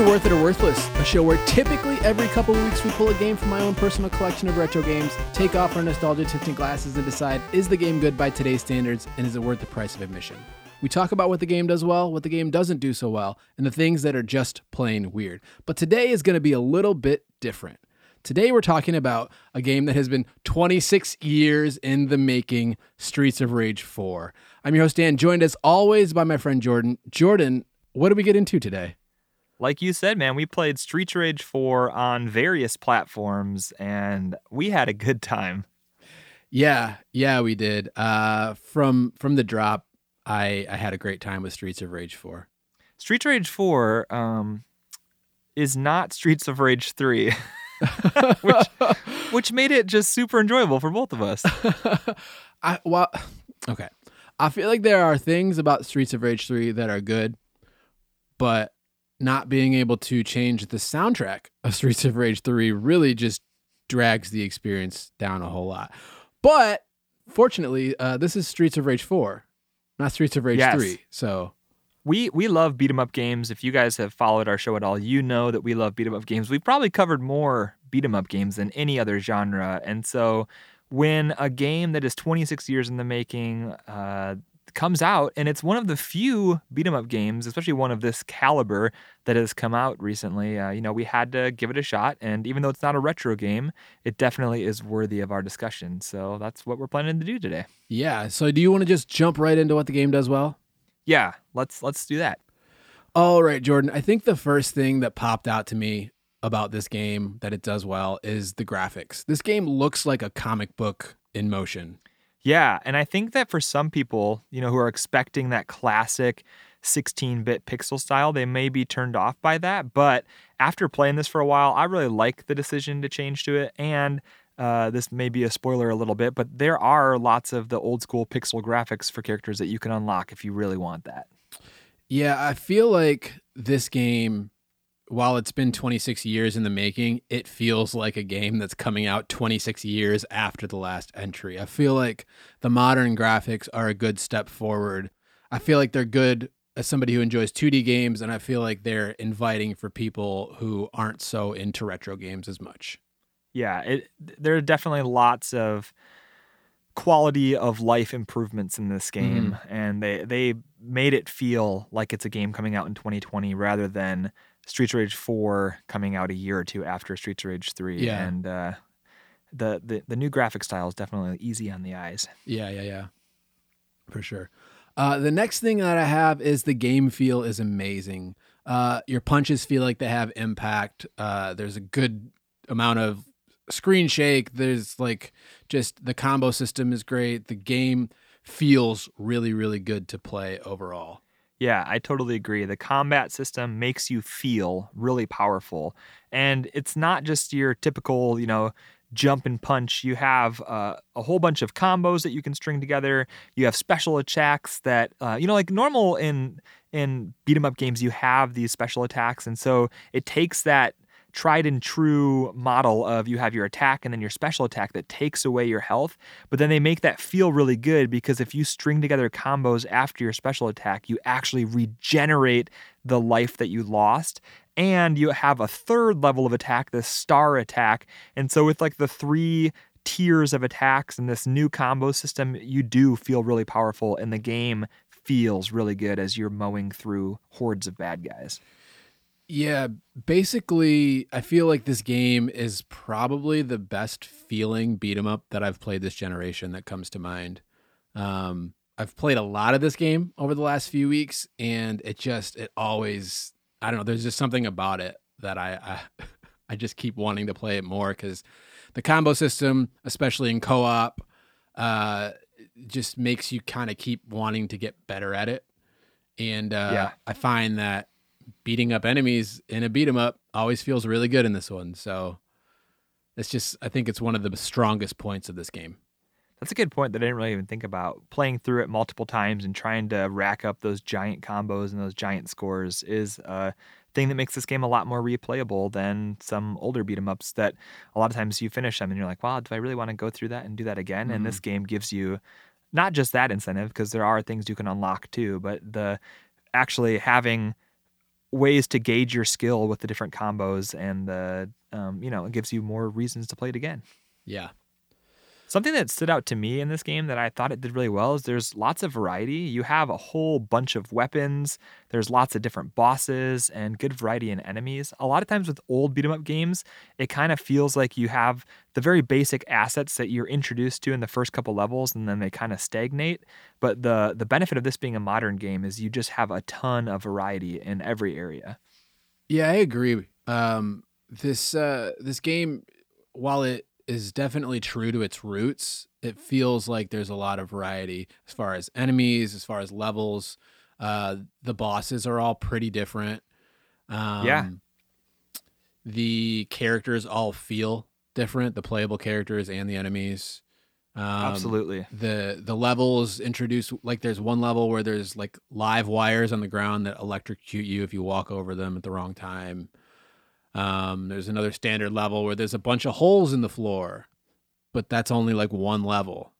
to Worth It or Worthless, a show where typically every couple weeks we pull a game from my own personal collection of retro games, take off our nostalgia tinted glasses, and decide is the game good by today's standards and is it worth the price of admission? We talk about what the game does well, what the game doesn't do so well, and the things that are just plain weird. But today is going to be a little bit different. Today we're talking about a game that has been 26 years in the making, Streets of Rage 4. I'm your host Dan, joined as always by my friend Jordan. Jordan, what do we get into today? Like you said, man, we played Streets Rage 4 on various platforms and we had a good time. Yeah, yeah, we did. Uh, from from the drop, I I had a great time with Streets of Rage 4. Streets of Rage 4 um, is not Streets of Rage 3. which, which made it just super enjoyable for both of us. I well, okay. I feel like there are things about Streets of Rage 3 that are good, but not being able to change the soundtrack of Streets of Rage 3 really just drags the experience down a whole lot. But fortunately, uh, this is Streets of Rage 4, not Streets of Rage Yes. 3. So, We we love beat 'em up games. If you guys have followed our show at all, you know that we love beat 'em up games. We've probably covered more beat 'em up games than any other genre. And so when a game that is 26 years in the making uh, comes out, and it's one of the few beat 'em up games, especially one of this caliber that has come out recently, uh, you know, we had to give it a shot. And even though it's not a retro game, it definitely is worthy of our discussion. So that's what we're planning to do today. yeah. So, do you want to just jump right into what the game does well? Yeah, let's let's do that. All right, Jordan. I think the first thing that popped out to me about this game that it does well is the graphics. This game looks like a comic book in motion. Yeah, and I think that for some people, you know, who are expecting that classic 16-bit pixel style, they may be turned off by that, but after playing this for a while, I really like the decision to change to it and uh, this may be a spoiler a little bit, but there are lots of the old school pixel graphics for characters that you can unlock if you really want that. Yeah, I feel like this game, while it's been 26 years in the making, it feels like a game that's coming out 26 years after the last entry. I feel like the modern graphics are a good step forward. I feel like they're good as somebody who enjoys 2D games, and I feel like they're inviting for people who aren't so into retro games as much. Yeah, it, there are definitely lots of quality of life improvements in this mm-hmm. game, and they they made it feel like it's a game coming out in 2020 rather than Streets of Rage 4 coming out a year or two after Streets of Rage 3. Yeah. and uh, the, the the new graphic style is definitely easy on the eyes. Yeah, yeah, yeah. For sure. Uh, the next thing that I have is the game feel is amazing. Uh, your punches feel like they have impact. Uh, there's a good amount of screen shake. There's like just the combo system is great. The game feels really, really good to play overall. Yeah, I totally agree. The combat system makes you feel really powerful. And it's not just your typical, you know, jump and punch. You have uh, a whole bunch of combos that you can string together. You have special attacks that, uh, you know, like normal in in beat 'em up games, you have these special attacks, and so it takes that tried and true model of you have your attack and then your special attack that takes away your health. But then they make that feel really good because if you string together combos after your special attack, you actually regenerate the life that you lost. And you have a third level of attack, the star attack. And so, with like the three tiers of attacks and this new combo system, you do feel really powerful, and the game feels really good as you're mowing through hordes of bad guys. Yeah, basically, I feel like this game is probably the best feeling beat 'em up that I've played this generation that comes to mind. Um, I've played a lot of this game over the last few weeks, and it just it always I don't know. There's just something about it that I I, I just keep wanting to play it more because the combo system, especially in co-op, uh, just makes you kind of keep wanting to get better at it. And uh, Yeah. I find that beating up enemies in a beat 'em up always feels really good in this one. So it's just I think it's one of the strongest points of this game. That's a good point that I didn't really even think about. Playing through it multiple times and trying to rack up those giant combos and those giant scores is a thing that makes this game a lot more replayable than some older beat 'em ups that a lot of times you finish them and you're like, wow, do I really want to go through that and do that again? And this mm-hmm. game gives you not just that incentive because there are things you can unlock too, but the actually having ways to gauge your skill with the different combos, and the um, you know it gives you more reasons to play it again. Yeah. Something that stood out to me in this game that I thought it did really well is there's lots of variety. You have a whole bunch of weapons, there's lots of different bosses, and good variety in enemies. A lot of times with old beat 'em up games, it kind of feels like you have the very basic assets that you're introduced to in the first couple levels and then they kind of stagnate. But the the benefit of this being a modern game is you just have a ton of variety in every area. Yeah, I agree. Um, this uh, this game, while it is definitely true to its roots, it feels like there's a lot of variety as far as enemies, as far as levels. Uh, the bosses are all pretty different. Um, Yeah. The characters all feel different, the playable characters and the enemies. Um, Absolutely. the the levels introduce like there's one level where there's like live wires on the ground that electrocute you if you walk over them at the wrong time. Um, there's another standard level where there's a bunch of holes in the floor, but that's only like one level.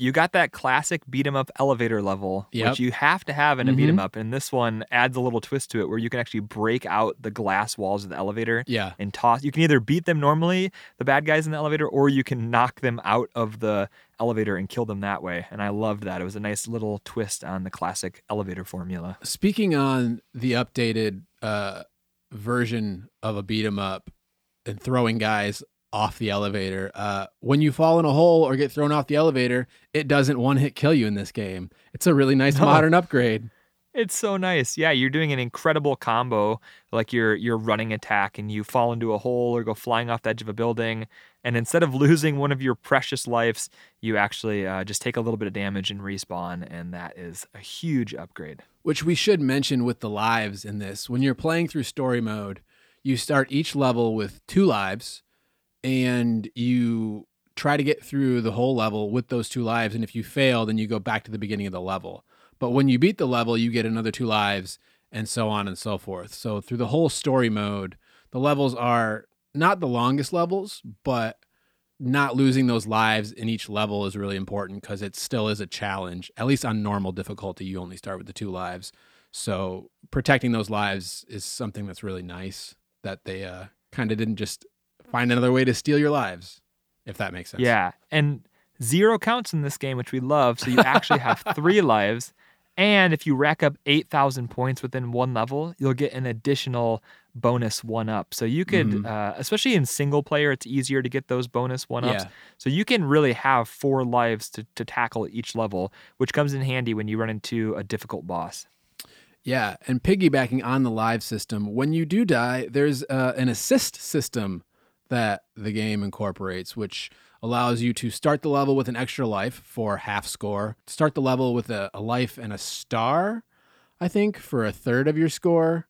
You got that classic beat 'em up elevator level, Yep. which you have to have in a beat 'em Mhm. up, and this one adds a little twist to it where you can actually break out the glass walls of the elevator Yeah, and toss. You can either beat them normally, the bad guys in the elevator, or you can knock them out of the elevator and kill them that way. And I loved that. It was a nice little twist on the classic elevator formula. Speaking on the updated uh, version of a beat 'em up and throwing guys off the elevator, uh, when you fall in a hole or get thrown off the elevator, it doesn't one hit kill you in this game. It's a really nice No. modern upgrade. It's so nice. Yeah, you're doing an incredible combo, like your your running attack, and you fall into a hole or go flying off the edge of a building. And instead of losing one of your precious lives, you actually uh, just take a little bit of damage and respawn, and that is a huge upgrade. Which we should mention with the lives in this. When you're playing through story mode, you start each level with two lives and you try to get through the whole level with those two lives. And if you fail, then you go back to the beginning of the level. But when you beat the level, you get another two lives and so on and so forth. So through the whole story mode, the levels are not the longest levels, but not losing those lives in each level is really important because it still is a challenge. At least on normal difficulty, you only start with the two lives. So protecting those lives is something that's really nice that they uh, kind of didn't just find another way to steal your lives, if that makes sense. Yeah, and zero counts in this game, which we love. So you actually have three lives. And if you rack up 8,000 points within one level, you'll get an additional bonus one up. So you could, Mhm. uh, especially in single player, it's easier to get those bonus one ups. Yeah. So you can really have four lives to, to tackle each level, which comes in handy when you run into a difficult boss. Yeah, and piggybacking on the live system, when you do die, there's uh, an assist system that the game incorporates, which allows you to start the level with an extra life for half score, start the level with a, a life and a star, I think, for a third of your score,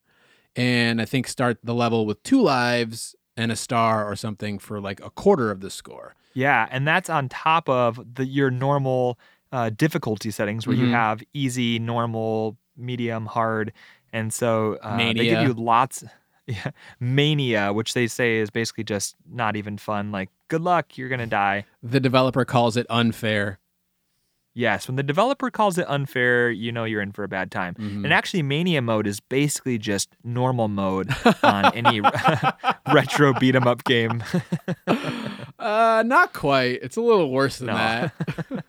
and I think start the level with two lives and a star or something for like a quarter of the score. Yeah, and that's on top of the your normal uh, difficulty settings where you Mhm. have easy, normal, medium, hard, and so uh, they give you lots. Yeah, mania, which they say is basically just not even fun. Like, good luck, you're gonna die. The developer calls it unfair. Yes, when the developer calls it unfair, you know you're in for a bad time. Mhm. And actually, mania mode is basically just normal mode on any retro beat 'em up game. Uh, not quite. It's a little worse than No. that.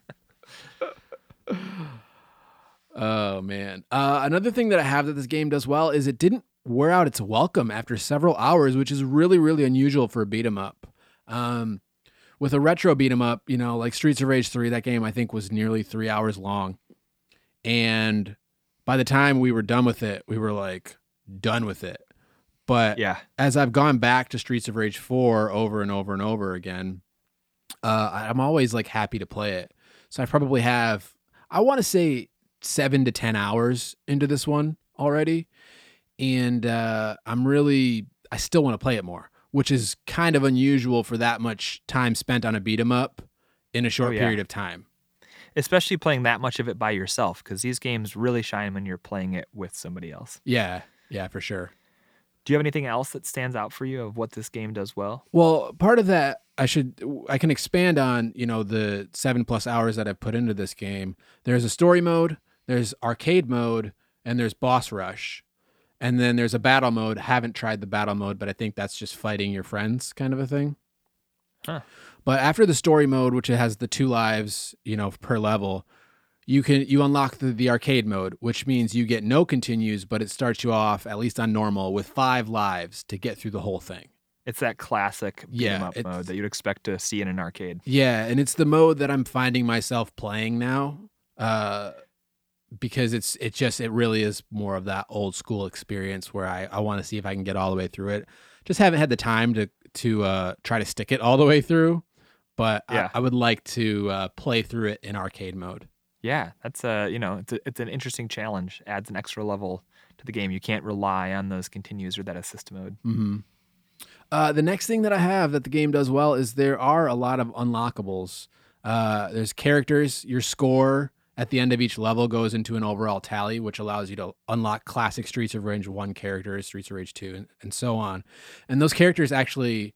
oh man. Uh, another thing that I have that this game does well is it didn't wear out its welcome after several hours, which is really really unusual for a beat 'em up. Um, with a retro beat 'em up, you know, like Streets of Rage 3, that game I think was nearly 3 hours long. And by the time we were done with it, we were like done with it. But yeah, as I've gone back to Streets of Rage 4 over and over and over again, uh, I'm always like happy to play it. So I probably have, I want to say seven to 10 hours into this one already. And uh, I'm really, I still want to play it more, which is kind of unusual for that much time spent on a beat 'em up in a short Oh, yeah. period of time. especially playing that much of it by yourself, because these games really shine when you're playing it with somebody else. Yeah, yeah, for sure. Do you have anything else that stands out for you of what this game does well? Well, part of that I should I can expand on, you know, the 7 plus hours that I've put into this game. There's a story mode, there's arcade mode, and there's boss rush. And then there's a battle mode. Haven't tried the battle mode, but I think that's just fighting your friends kind of a thing. Huh. But after the story mode, which it has the two lives, you know, per level, you can you unlock the, the arcade mode, which means you get no continues, but it starts you off at least on normal with five lives to get through the whole thing. It's that classic beat Yeah, up mode that you'd expect to see in an arcade. Yeah, and it's the mode that I'm finding myself playing now, uh, because it's it just it really is more of that old school experience where I I want to see if I can get all the way through it. Just haven't had the time to to uh, try to stick it all the way through, but I- Yeah. I, would like to uh, play through it in arcade mode. Yeah, that's a you know it's a, it's an interesting challenge. Adds an extra level to the game. You can't rely on those continues or that assist mode. hmm Uh, the next thing that I have that the game does well is there are a lot of unlockables. Uh, there's characters. Your score at the end of each level goes into an overall tally, which allows you to unlock classic Streets of Rage 1 characters, Streets of Rage 2, and, and so on. And those characters actually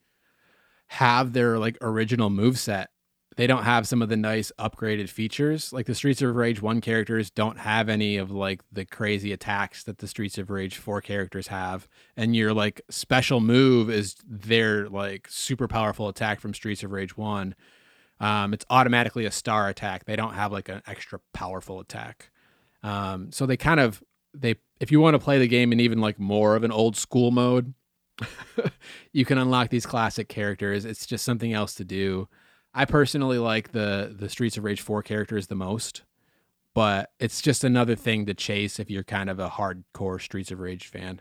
have their like original move set. They don't have some of the nice upgraded features. Like the Streets of Rage 1 characters don't have any of like the crazy attacks that the Streets of Rage 4 characters have. And your like special move is their like super powerful attack from Streets of Rage 1. Um, it's automatically a star attack. They don't have like an extra powerful attack. Um, so they kind of they if you want to play the game in even like more of an old school mode, you can unlock these classic characters. It's just something else to do. I personally like the the Streets of Rage 4 characters the most, but it's just another thing to chase if you're kind of a hardcore Streets of Rage fan.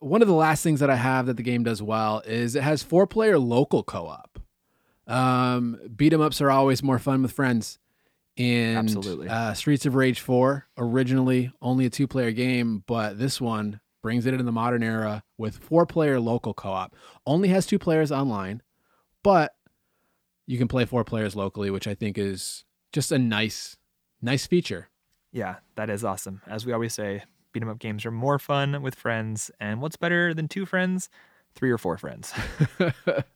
One of the last things that I have that the game does well is it has four player local co op. Um, beat 'em ups are always more fun with friends. And Absolutely. Uh, Streets of Rage 4, originally only a two player game, but this one brings it into the modern era with four player local co op. Only has two players online, but you can play four players locally, which I think is just a nice, nice feature. Yeah, that is awesome. As we always say, beat 'em up games are more fun with friends. And what's better than two friends? Three or four friends.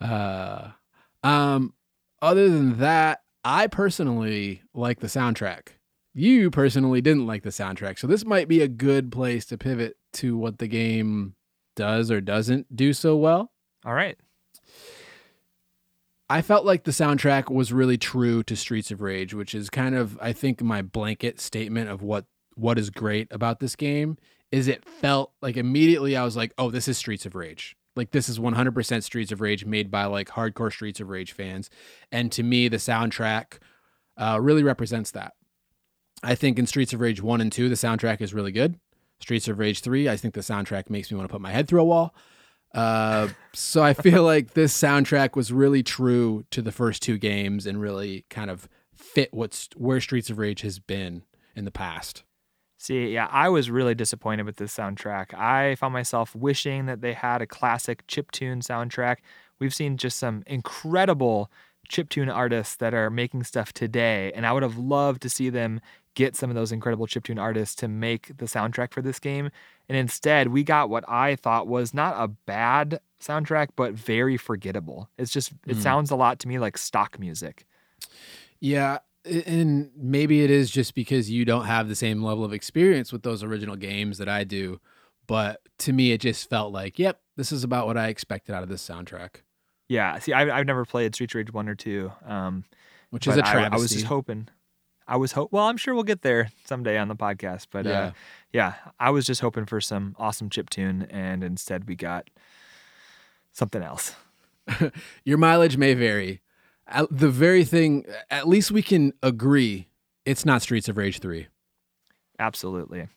Uh, um, other than that, I personally like the soundtrack. You personally didn't like the soundtrack, so this might be a good place to pivot to what the game does or doesn't do so well. All right. I felt like the soundtrack was really true to Streets of Rage, which is kind of I think my blanket statement of what what is great about this game is it felt like immediately I was like, "Oh, this is Streets of Rage." Like this is 100% Streets of Rage made by like hardcore Streets of Rage fans. And to me the soundtrack uh, really represents that. I think in Streets of Rage 1 and 2 the soundtrack is really good. Streets of Rage 3, I think the soundtrack makes me want to put my head through a wall. Uh, so I feel like this soundtrack was really true to the first two games and really kind of fit what's where Streets of Rage has been in the past. See, yeah, I was really disappointed with this soundtrack. I found myself wishing that they had a classic chiptune soundtrack. We've seen just some incredible chiptune artists that are making stuff today, and I would have loved to see them get some of those incredible chiptune artists to make the soundtrack for this game. And instead, we got what I thought was not a bad soundtrack, but very forgettable. It's just, it Mm. sounds a lot to me like stock music. Yeah, and maybe it is just because you don't have the same level of experience with those original games that I do, but to me it just felt like, yep, this is about what I expected out of this soundtrack, Yeah, see, I, I've never played Streets of Rage 1 or 2. Um, which is a I- travesty. I, was just hoping. I was hope. Well, I'm sure we'll get there someday on the podcast. But Yeah. uh, yeah, I was just hoping for some awesome chip tune, and instead we got something else. Your mileage may vary. The very thing, at least we can agree it's not Streets of Rage 3. Absolutely.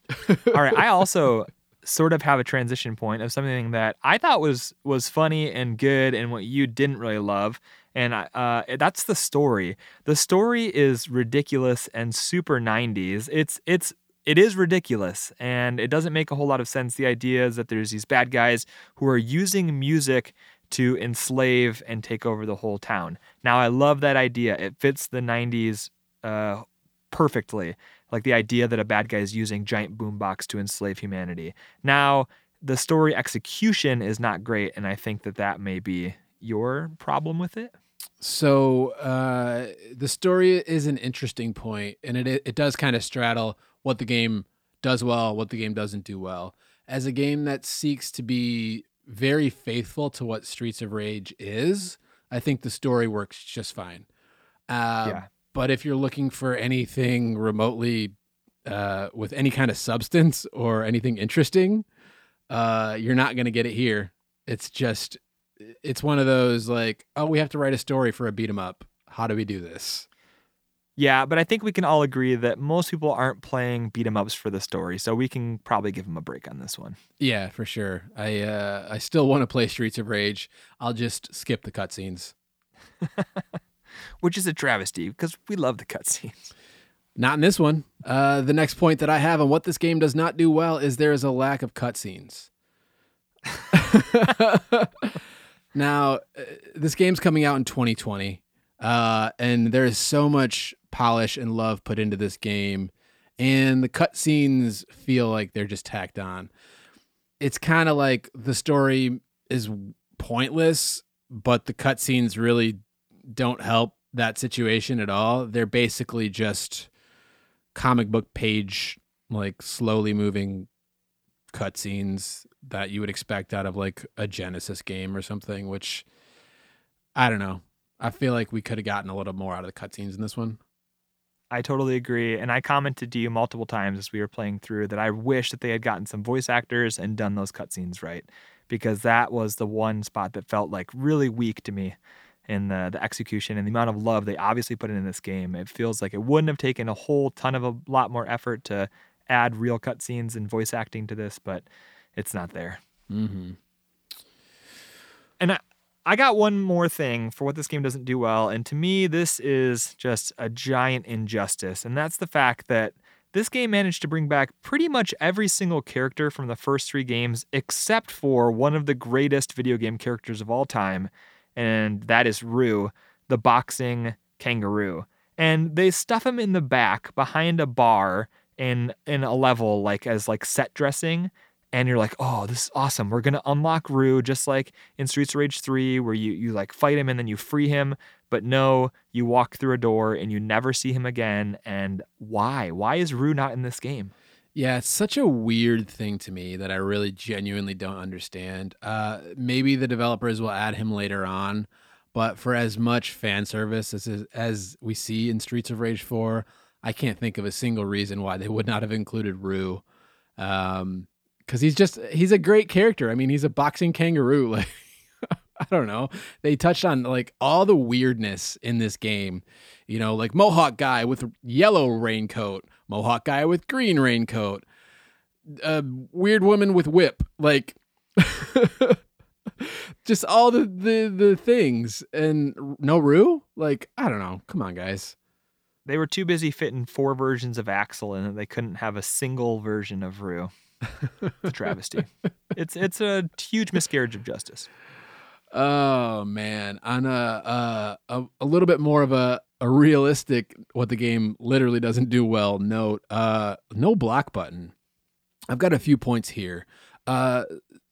All right. I also sort of have a transition point of something that I thought was was funny and good, and what you didn't really love. And uh, that's the story. The story is ridiculous and super 90s. It's it's it is ridiculous and it doesn't make a whole lot of sense. The idea is that there's these bad guys who are using music to enslave and take over the whole town. Now I love that idea. It fits the 90s uh, perfectly. Like the idea that a bad guy is using giant boombox to enslave humanity. Now, the story execution is not great, and I think that that may be your problem with it. So uh, the story is an interesting point, and it it does kind of straddle what the game does well, what the game doesn't do well. As a game that seeks to be very faithful to what Streets of Rage is, I think the story works just fine. Uh, Yeah. But if you're looking for anything remotely uh, with any kind of substance or anything interesting, uh, you're not going to get it here. It's just, it's one of those like, oh, we have to write a story for a beat 'em up. How do we do this? Yeah, but I think we can all agree that most people aren't playing beat 'em ups for the story, so we can probably give them a break on this one. Yeah, for sure. I uh, I still want to play Streets of Rage. I'll just skip the cutscenes. Which is a travesty because we love the cutscenes. Not in this one. Uh, the next point that I have on what this game does not do well is there is a lack of cutscenes. now, uh, this game's coming out in 2020, uh, and there is so much polish and love put into this game, and the cutscenes feel like they're just tacked on. It's kind of like the story is pointless, but the cutscenes really don't help that situation at all. They're basically just comic book page, like slowly moving cutscenes that you would expect out of like a Genesis game or something, which I don't know. I feel like we could have gotten a little more out of the cutscenes in this one. I totally agree. And I commented to you multiple times as we were playing through that I wish that they had gotten some voice actors and done those cutscenes right. Because that was the one spot that felt like really weak to me in the, the execution and the amount of love they obviously put in this game. It feels like it wouldn't have taken a whole ton of a lot more effort to add real cutscenes and voice acting to this, but it's not there. Mm-hmm. And I, I got one more thing for what this game doesn't do well. And to me, this is just a giant injustice. And that's the fact that this game managed to bring back pretty much every single character from the first three games, except for one of the greatest video game characters of all time. And that is Roo, the boxing kangaroo. And they stuff him in the back behind a bar in in a level like as like set dressing and you're like, oh, this is awesome. We're gonna unlock Roo just like in Streets of Rage 3, where you you like fight him and then you free him. But no, you walk through a door and you never see him again. And why? Why is Roo not in this game? Yeah, it's such a weird thing to me that I really genuinely don't understand. Uh, maybe the developers will add him later on, but for as much fan service as as we see in Streets of Rage 4, I can't think of a single reason why they would not have included Roo. Um, because he's just he's a great character. I mean, he's a boxing kangaroo. Like I don't know. They touched on like all the weirdness in this game. You know, like Mohawk guy with yellow raincoat, Mohawk guy with green raincoat, a weird woman with whip. Like just all the the the things and no Roo. Like I don't know. Come on, guys. They were too busy fitting four versions of Axel in it. They couldn't have a single version of Roo. It's a travesty. it's it's a huge miscarriage of justice. Oh man, on a uh, a, a little bit more of a, a realistic what the game literally doesn't do well note, uh no block button. I've got a few points here. Uh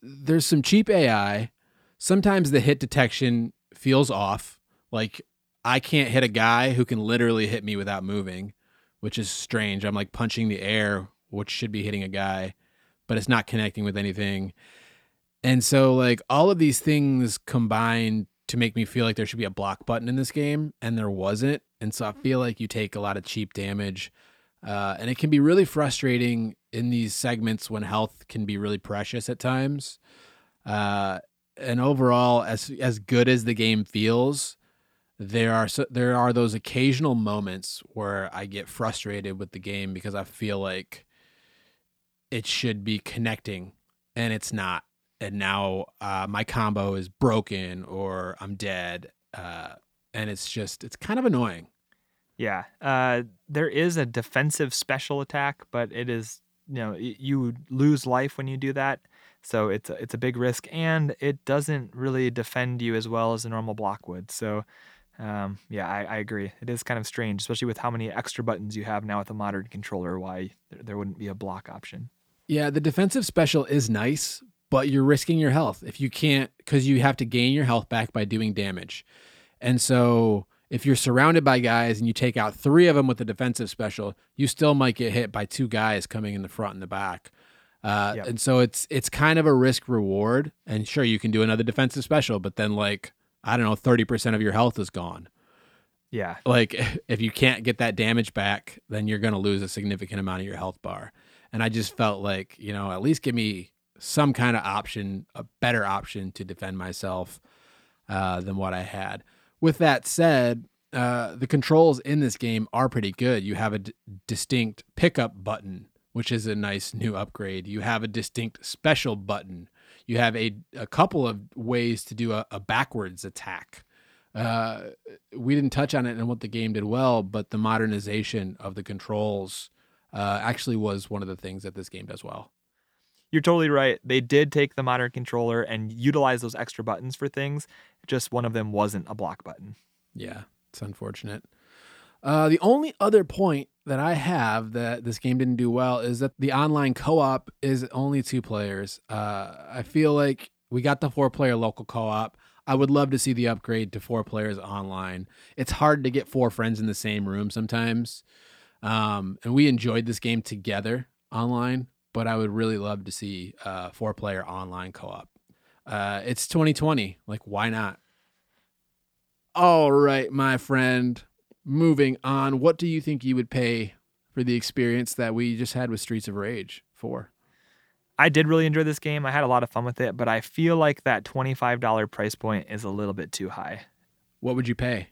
there's some cheap AI. Sometimes the hit detection feels off. Like I can't hit a guy who can literally hit me without moving, which is strange. I'm like punching the air, which should be hitting a guy, but it's not connecting with anything. And so, like, all of these things combined to make me feel like there should be a block button in this game, and there wasn't. And so, I feel like you take a lot of cheap damage. Uh, and it can be really frustrating in these segments when health can be really precious at times. Uh, and overall, as as good as the game feels, there are so, there are those occasional moments where I get frustrated with the game because I feel like it should be connecting and it's not and now uh, my combo is broken or I'm dead. Uh, and it's just, it's kind of annoying. Yeah. Uh, there is a defensive special attack, but it is, you know, you lose life when you do that. So it's a, it's a big risk and it doesn't really defend you as well as a normal block would. So, um, yeah, I, I, agree. It is kind of strange, especially with how many extra buttons you have now with a modern controller, why there, there wouldn't be a block option. Yeah, the defensive special is nice, but you're risking your health if you can't because you have to gain your health back by doing damage and so if you're surrounded by guys and you take out three of them with the defensive special, you still might get hit by two guys coming in the front and the back. Uh, Yep. And so it's it's kind of a risk reward. And sure, you can do another defensive special, but then like I don't know, thirty percent of your health is gone. Yeah. Like if you can't get that damage back, then you're going to lose a significant amount of your health bar. And I just felt like you know at least give me some kind of option, a better option to defend myself uh, than what I had. With that said, uh, the controls in this game are pretty good. You have a d- distinct pickup button, which is a nice new upgrade. You have a distinct special button. You have a, a couple of ways to do a, a backwards attack. Uh, we didn't touch on it and what the game did well, but the modernization of the controls uh, actually was one of the things that this game does well. You're totally right. They did take the modern controller and utilize those extra buttons for things. Just one of them wasn't a block button. Yeah, it's unfortunate. Uh, the only other point that I have that this game didn't do well is that the online co-op is only two players. Uh, I feel like we got the four-player local co-op. I would love to see the upgrade to four players online. It's hard to get four friends in the same room sometimes, um, and we enjoyed this game together online. But I would really love to see uh, four-player online co-op. Uh, it's 2020. Like, why not? All right, my friend. Moving on. What do you think you would pay for the experience that we just had with Streets of Rage 4? I did really enjoy this game. I had a lot of fun with it, but I feel like that $25 price point is a little bit too high. What would you pay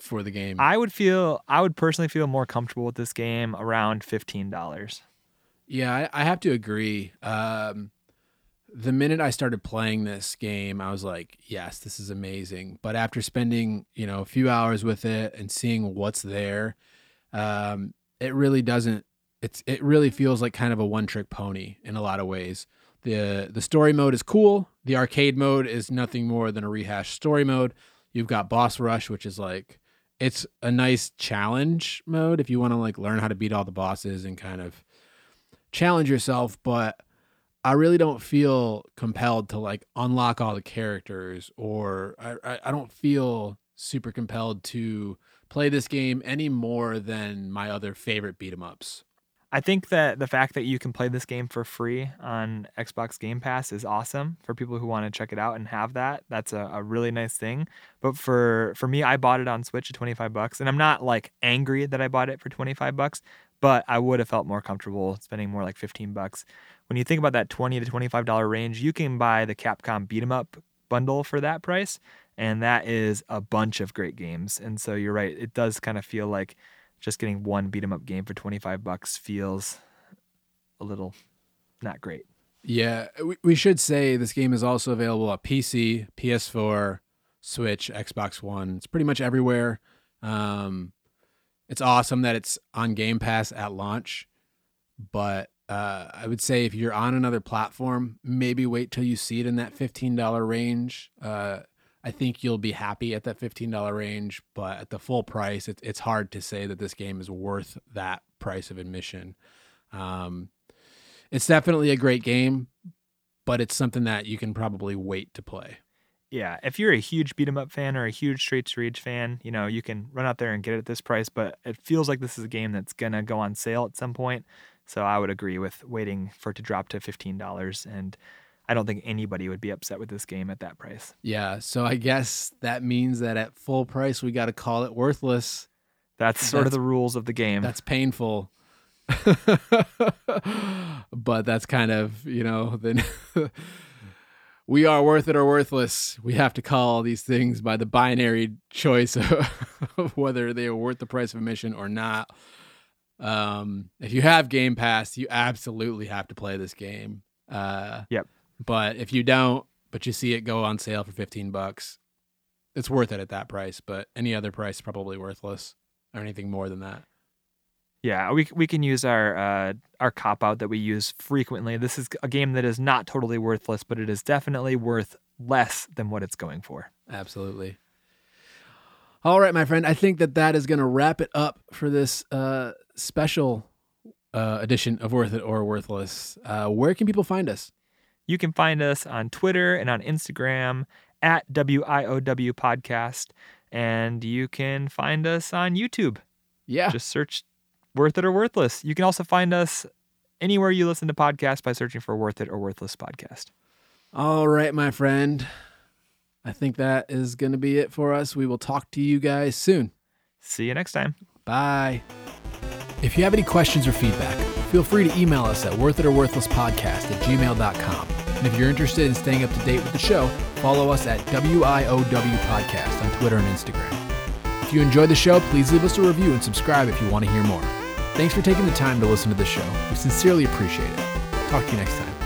for the game? I would feel I would personally feel more comfortable with this game around $15. yeah, I, I have to agree. Um, the minute I started playing this game, I was like, yes, this is amazing. But after spending, you know, a few hours with it and seeing what's there, um, it really doesn't it's it really feels like kind of a one trick pony in a lot of ways. The the story mode is cool. The arcade mode is nothing more than a rehashed story mode. You've got boss rush, which is like it's a nice challenge mode if you want to like learn how to beat all the bosses and kind of challenge yourself, but I really don't feel compelled to like unlock all the characters or I, I, don't feel super compelled to play this game any more than my other favorite beat 'em ups. I think that the fact that you can play this game for free on Xbox Game Pass is awesome for people who want to check it out and have that. That's a, a really nice thing. But for for me, I bought it on Switch at 25 bucks, and I'm not like angry that I bought it for 25 bucks, but I would have felt more comfortable spending more like 15 bucks. When you think about that 20 to 25 dollar range, you can buy the Capcom Beat 'em Up bundle for that price, and that is a bunch of great games. And so you're right, it does kind of feel like just getting one beat 'em up game for 25 bucks feels a little not great. Yeah, we, we should say this game is also available on PC, PS4, Switch, Xbox One. It's pretty much everywhere. Um, it's awesome that it's on Game Pass at launch, but uh, I would say if you're on another platform, maybe wait till you see it in that fifteen dollar range. Uh, I think you'll be happy at that fifteen dollar range, but at the full price, it, it's hard to say that this game is worth that price of admission. Um, it's definitely a great game, but it's something that you can probably wait to play. Yeah, if you're a huge beat 'em up fan or a huge Streets of Rage fan, you know, you can run out there and get it at this price, but it feels like this is a game that's going to go on sale at some point. So I would agree with waiting for it to drop to $15 and I don't think anybody would be upset with this game at that price. Yeah, so I guess that means that at full price we got to call it worthless. That's sort of the rules of the game. That's painful. but that's kind of, you know, then we are worth it or worthless. We have to call these things by the binary choice of whether they are worth the price of admission or not. Um, if you have Game Pass, you absolutely have to play this game. Uh, Yep. But if you don't, but you see it go on sale for 15 bucks, it's worth it at that price. But any other price probably worthless or anything more than that. Yeah, we we can use our uh, our cop out that we use frequently. This is a game that is not totally worthless, but it is definitely worth less than what it's going for. Absolutely. All right, my friend. I think that that is going to wrap it up for this uh, special uh, edition of Worth It or Worthless. Uh, where can people find us? You can find us on Twitter and on Instagram at WIOW Podcast. And you can find us on YouTube. Yeah. Just search Worth It or Worthless. You can also find us anywhere you listen to podcasts by searching for Worth It or Worthless podcast. All right, my friend. I think that is going to be it for us. We will talk to you guys soon. See you next time. Bye. If you have any questions or feedback, feel free to email us at worthitoworthlesspodcast at gmail.com. And if you're interested in staying up to date with the show, follow us at WIOW Podcast on Twitter and Instagram. If you enjoyed the show, please leave us a review and subscribe if you want to hear more. Thanks for taking the time to listen to the show. We sincerely appreciate it. Talk to you next time.